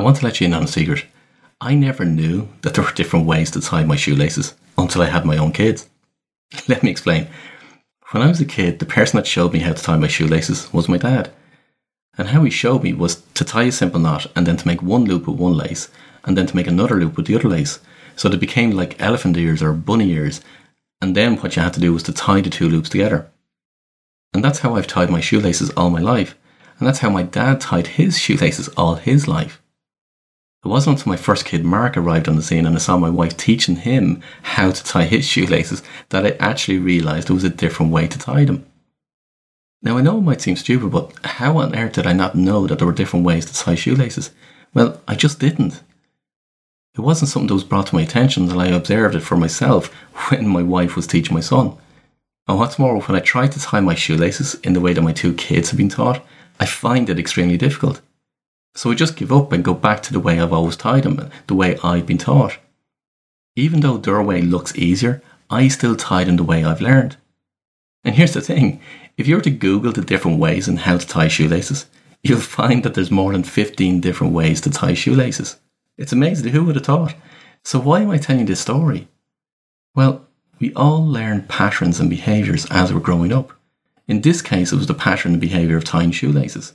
want to let you in on a secret. I never knew that there were different ways to tie my shoelaces until I had my own kids. Let me explain. When I was a kid, the person that showed me how to tie my shoelaces was my dad. And how he showed me was to tie a simple knot and then to make one loop with one lace and then to make another loop with the other lace. So they became like elephant ears or bunny ears. And then what you had to do was to tie the two loops together. And that's how I've tied my shoelaces all my life. And that's how my dad tied his shoelaces all his life. It wasn't until my first kid, Mark, arrived on the scene and I saw my wife teaching him how to tie his shoelaces that I actually realised there was a different way to tie them. Now, I know it might seem stupid, but how on earth did I not know that there were different ways to tie shoelaces? Well, I just didn't. It wasn't something that was brought to my attention until I observed it for myself when my wife was teaching my son. And what's more, when I tried to tie my shoelaces in the way that my two kids had been taught, I find it extremely difficult. So I just give up and go back to the way I've always tied them, the way I've been taught. Even though their way looks easier, I still tie them the way I've learned. And here's the thing if you were to Google the different ways and how to tie shoelaces, you'll find that there's more than 15 different ways to tie shoelaces. It's amazing. Who would have thought? So, why am I telling this story? Well, we all learn patterns and behaviours as we're growing up. In this case, it was the pattern and behaviour of tying shoelaces.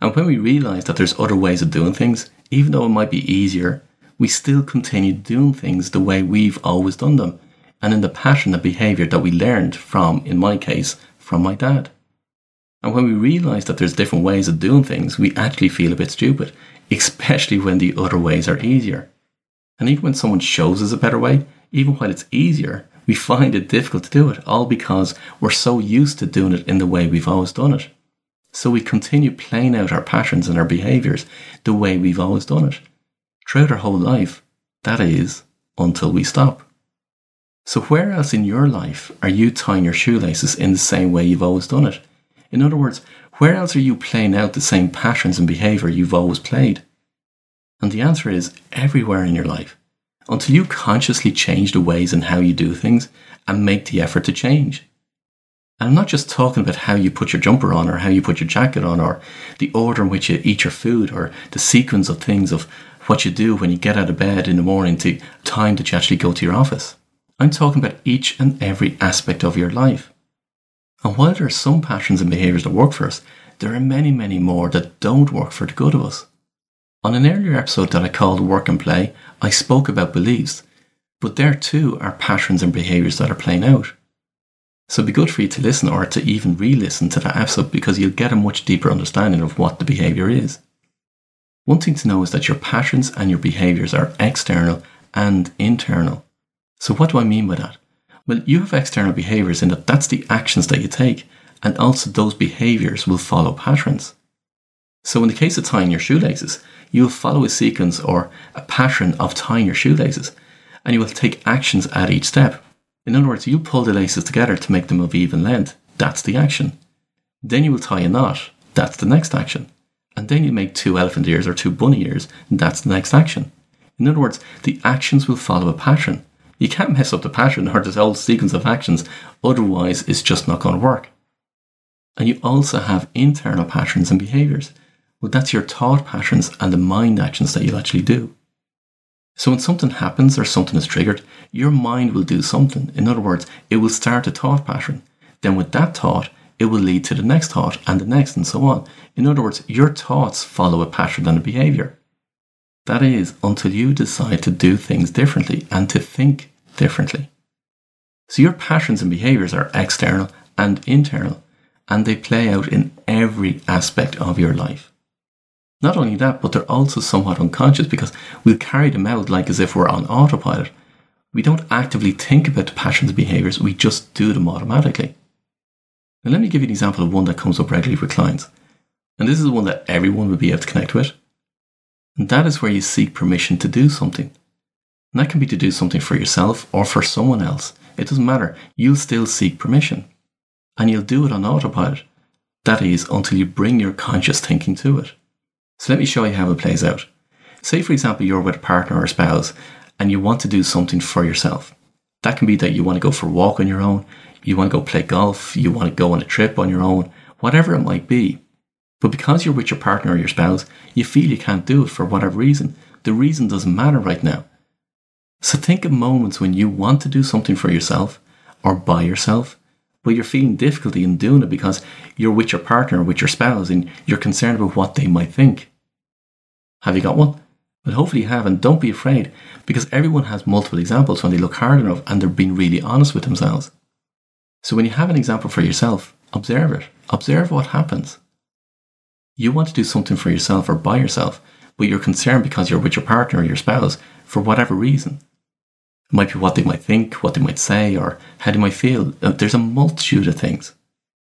And when we realise that there's other ways of doing things, even though it might be easier, we still continue doing things the way we've always done them, and in the pattern of behaviour that we learned from, in my case, from my dad. And when we realise that there's different ways of doing things, we actually feel a bit stupid, especially when the other ways are easier. And even when someone shows us a better way, even while it's easier, we find it difficult to do it, all because we're so used to doing it in the way we've always done it. So we continue playing out our patterns and our behaviours the way we've always done it throughout our whole life. That is, until we stop. So, where else in your life are you tying your shoelaces in the same way you've always done it? In other words, where else are you playing out the same patterns and behaviour you've always played? And the answer is everywhere in your life. Until you consciously change the ways and how you do things and make the effort to change. I'm not just talking about how you put your jumper on or how you put your jacket on or the order in which you eat your food or the sequence of things of what you do when you get out of bed in the morning to time that you actually go to your office. I'm talking about each and every aspect of your life. And while there are some patterns and behaviours that work for us, there are many, many more that don't work for the good of us. On an earlier episode that I called Work and Play, I spoke about beliefs, but there too are patterns and behaviours that are playing out. So it'd be good for you to listen or to even re listen to that episode because you'll get a much deeper understanding of what the behaviour is. One thing to know is that your patterns and your behaviours are external and internal. So, what do I mean by that? Well, you have external behaviours in that that's the actions that you take, and also those behaviours will follow patterns. So, in the case of tying your shoelaces, you'll follow a sequence or a pattern of tying your shoelaces, and you will take actions at each step. In other words, you pull the laces together to make them of even length. That's the action. Then you will tie a knot. That's the next action. And then you make two elephant ears or two bunny ears. That's the next action. In other words, the actions will follow a pattern. You can't mess up the pattern or this whole sequence of actions, otherwise, it's just not going to work. And you also have internal patterns and behaviors. Well, that's your thought patterns and the mind actions that you'll actually do. So when something happens or something is triggered, your mind will do something. In other words, it will start a thought pattern. Then with that thought, it will lead to the next thought and the next and so on. In other words, your thoughts follow a pattern and a behavior. That is, until you decide to do things differently and to think differently. So your patterns and behaviors are external and internal, and they play out in every aspect of your life. Not only that, but they're also somewhat unconscious because we'll carry them out like as if we're on autopilot. We don't actively think about the patterns and behaviours, we just do them automatically. Now, let me give you an example of one that comes up regularly with clients. And this is one that everyone will be able to connect with. And that is where you seek permission to do something. And that can be to do something for yourself or for someone else. It doesn't matter. You'll still seek permission. And you'll do it on autopilot. That is, until you bring your conscious thinking to it. So let me show you how it plays out. Say, for example, you're with a partner or a spouse and you want to do something for yourself. That can be that you want to go for a walk on your own, you want to go play golf, you want to go on a trip on your own, whatever it might be. But because you're with your partner or your spouse, you feel you can't do it for whatever reason. The reason doesn't matter right now. So think of moments when you want to do something for yourself or by yourself, but you're feeling difficulty in doing it because you're with your partner with your spouse and you're concerned about what they might think. Have you got one? Well, hopefully you have, and don't be afraid because everyone has multiple examples when they look hard enough and they're being really honest with themselves. So when you have an example for yourself, observe it. Observe what happens. You want to do something for yourself or by yourself, but you're concerned because you're with your partner or your spouse for whatever reason. It might be what they might think, what they might say, or how they might feel. Uh, there's a multitude of things.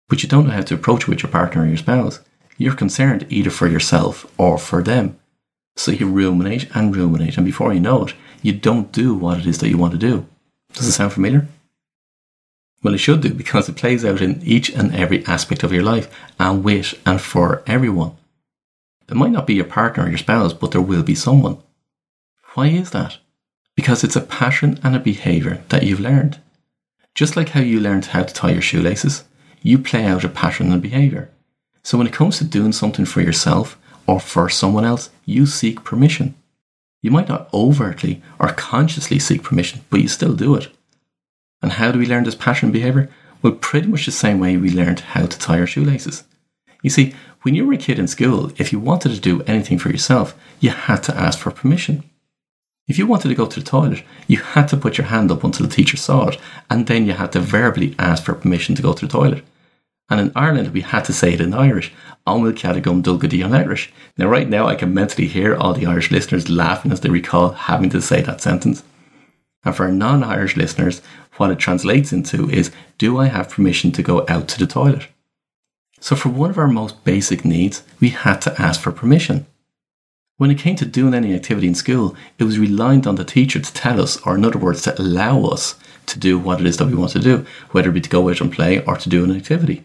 But you don't know how to approach with your partner or your spouse. You're concerned either for yourself or for them. So you ruminate and ruminate, and before you know it, you don't do what it is that you want to do. Does it sound familiar? Well, it should do because it plays out in each and every aspect of your life and with and for everyone. It might not be your partner or your spouse, but there will be someone. Why is that? Because it's a pattern and a behaviour that you've learned. Just like how you learned how to tie your shoelaces, you play out a pattern and behaviour. So when it comes to doing something for yourself or for someone else, you seek permission. You might not overtly or consciously seek permission, but you still do it. And how do we learn this pattern behaviour? Well, pretty much the same way we learned how to tie our shoelaces. You see, when you were a kid in school, if you wanted to do anything for yourself, you had to ask for permission. If you wanted to go to the toilet, you had to put your hand up until the teacher saw it, and then you had to verbally ask for permission to go to the toilet. And in Ireland, we had to say it in Irish, Omil Cadagum Dulgadi on Irish. Now, right now, I can mentally hear all the Irish listeners laughing as they recall having to say that sentence. And for non Irish listeners, what it translates into is Do I have permission to go out to the toilet? So, for one of our most basic needs, we had to ask for permission. When it came to doing any activity in school, it was reliant on the teacher to tell us, or in other words, to allow us to do what it is that we want to do, whether it be to go out and play or to do an activity.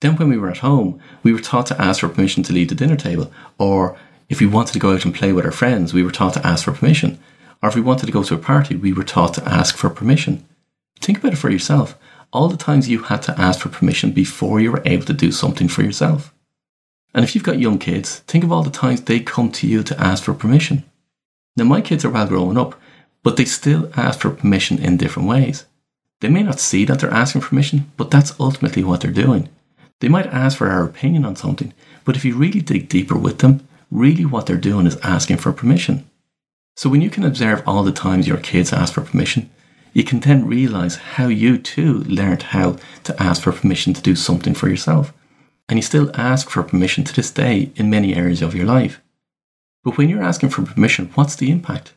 Then, when we were at home, we were taught to ask for permission to leave the dinner table, or if we wanted to go out and play with our friends, we were taught to ask for permission. Or if we wanted to go to a party, we were taught to ask for permission. Think about it for yourself. All the times you had to ask for permission before you were able to do something for yourself. And if you've got young kids, think of all the times they come to you to ask for permission. Now, my kids are well grown up, but they still ask for permission in different ways. They may not see that they're asking permission, but that's ultimately what they're doing. They might ask for our opinion on something, but if you really dig deeper with them, really what they're doing is asking for permission. So when you can observe all the times your kids ask for permission, you can then realize how you too learned how to ask for permission to do something for yourself. And you still ask for permission to this day in many areas of your life. But when you're asking for permission, what's the impact?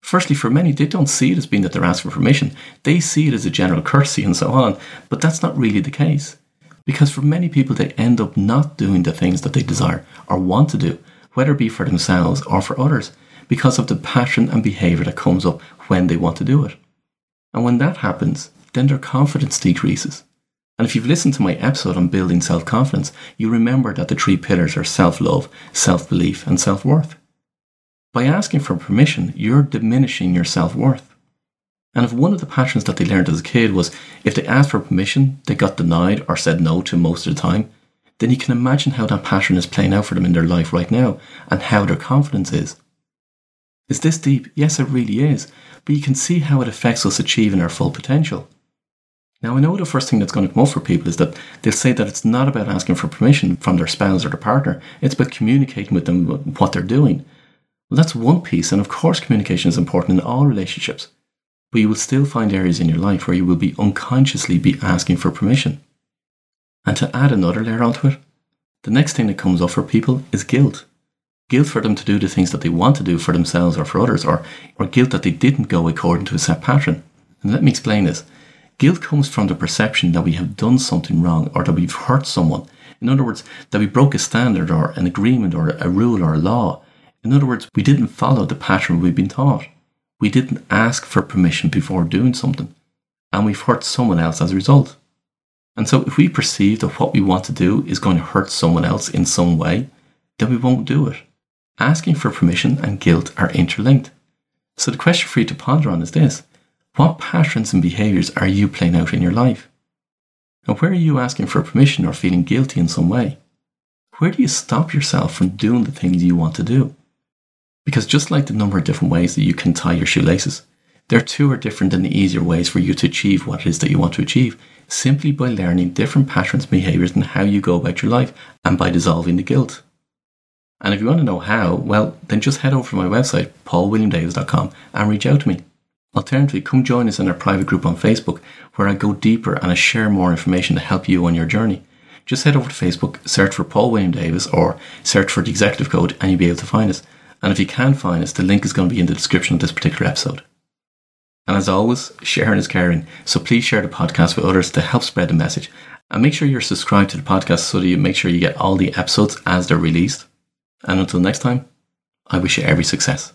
Firstly, for many, they don't see it as being that they're asking for permission. They see it as a general courtesy and so on. But that's not really the case. Because for many people, they end up not doing the things that they desire or want to do, whether it be for themselves or for others because of the passion and behavior that comes up when they want to do it. And when that happens, then their confidence decreases. And if you've listened to my episode on building self confidence, you remember that the three pillars are self love, self belief, and self worth. By asking for permission, you're diminishing your self worth. And if one of the patterns that they learned as a kid was if they asked for permission, they got denied or said no to most of the time, then you can imagine how that pattern is playing out for them in their life right now and how their confidence is. Is this deep? Yes, it really is. But you can see how it affects us achieving our full potential. Now, I know the first thing that's going to come up for people is that they'll say that it's not about asking for permission from their spouse or their partner, it's about communicating with them what they're doing. Well, that's one piece, and of course, communication is important in all relationships. But you will still find areas in your life where you will be unconsciously be asking for permission. And to add another layer onto it, the next thing that comes up for people is guilt guilt for them to do the things that they want to do for themselves or for others, or, or guilt that they didn't go according to a set pattern. And let me explain this. Guilt comes from the perception that we have done something wrong or that we've hurt someone. In other words, that we broke a standard or an agreement or a rule or a law. In other words, we didn't follow the pattern we've been taught. We didn't ask for permission before doing something. And we've hurt someone else as a result. And so if we perceive that what we want to do is going to hurt someone else in some way, then we won't do it asking for permission and guilt are interlinked. So the question for you to ponder on is this What patterns and behaviours are you playing out in your life? And where are you asking for permission or feeling guilty in some way? where do you stop yourself from doing the things you want to do? Because just like the number of different ways that you can tie your shoelaces, there are two are different and easier ways for you to achieve what it is that you want to achieve, simply by learning different patterns and behaviors and how you go about your life and by dissolving the guilt. And if you want to know how, well, then just head over to my website, paulwilliamdavis.com, and reach out to me. Alternatively, come join us in our private group on Facebook, where I go deeper and I share more information to help you on your journey. Just head over to Facebook, search for Paul William Davis, or search for the executive code, and you'll be able to find us. And if you can find us, the link is going to be in the description of this particular episode. And as always, sharing is caring. So please share the podcast with others to help spread the message. And make sure you're subscribed to the podcast so that you make sure you get all the episodes as they're released. And until next time, I wish you every success.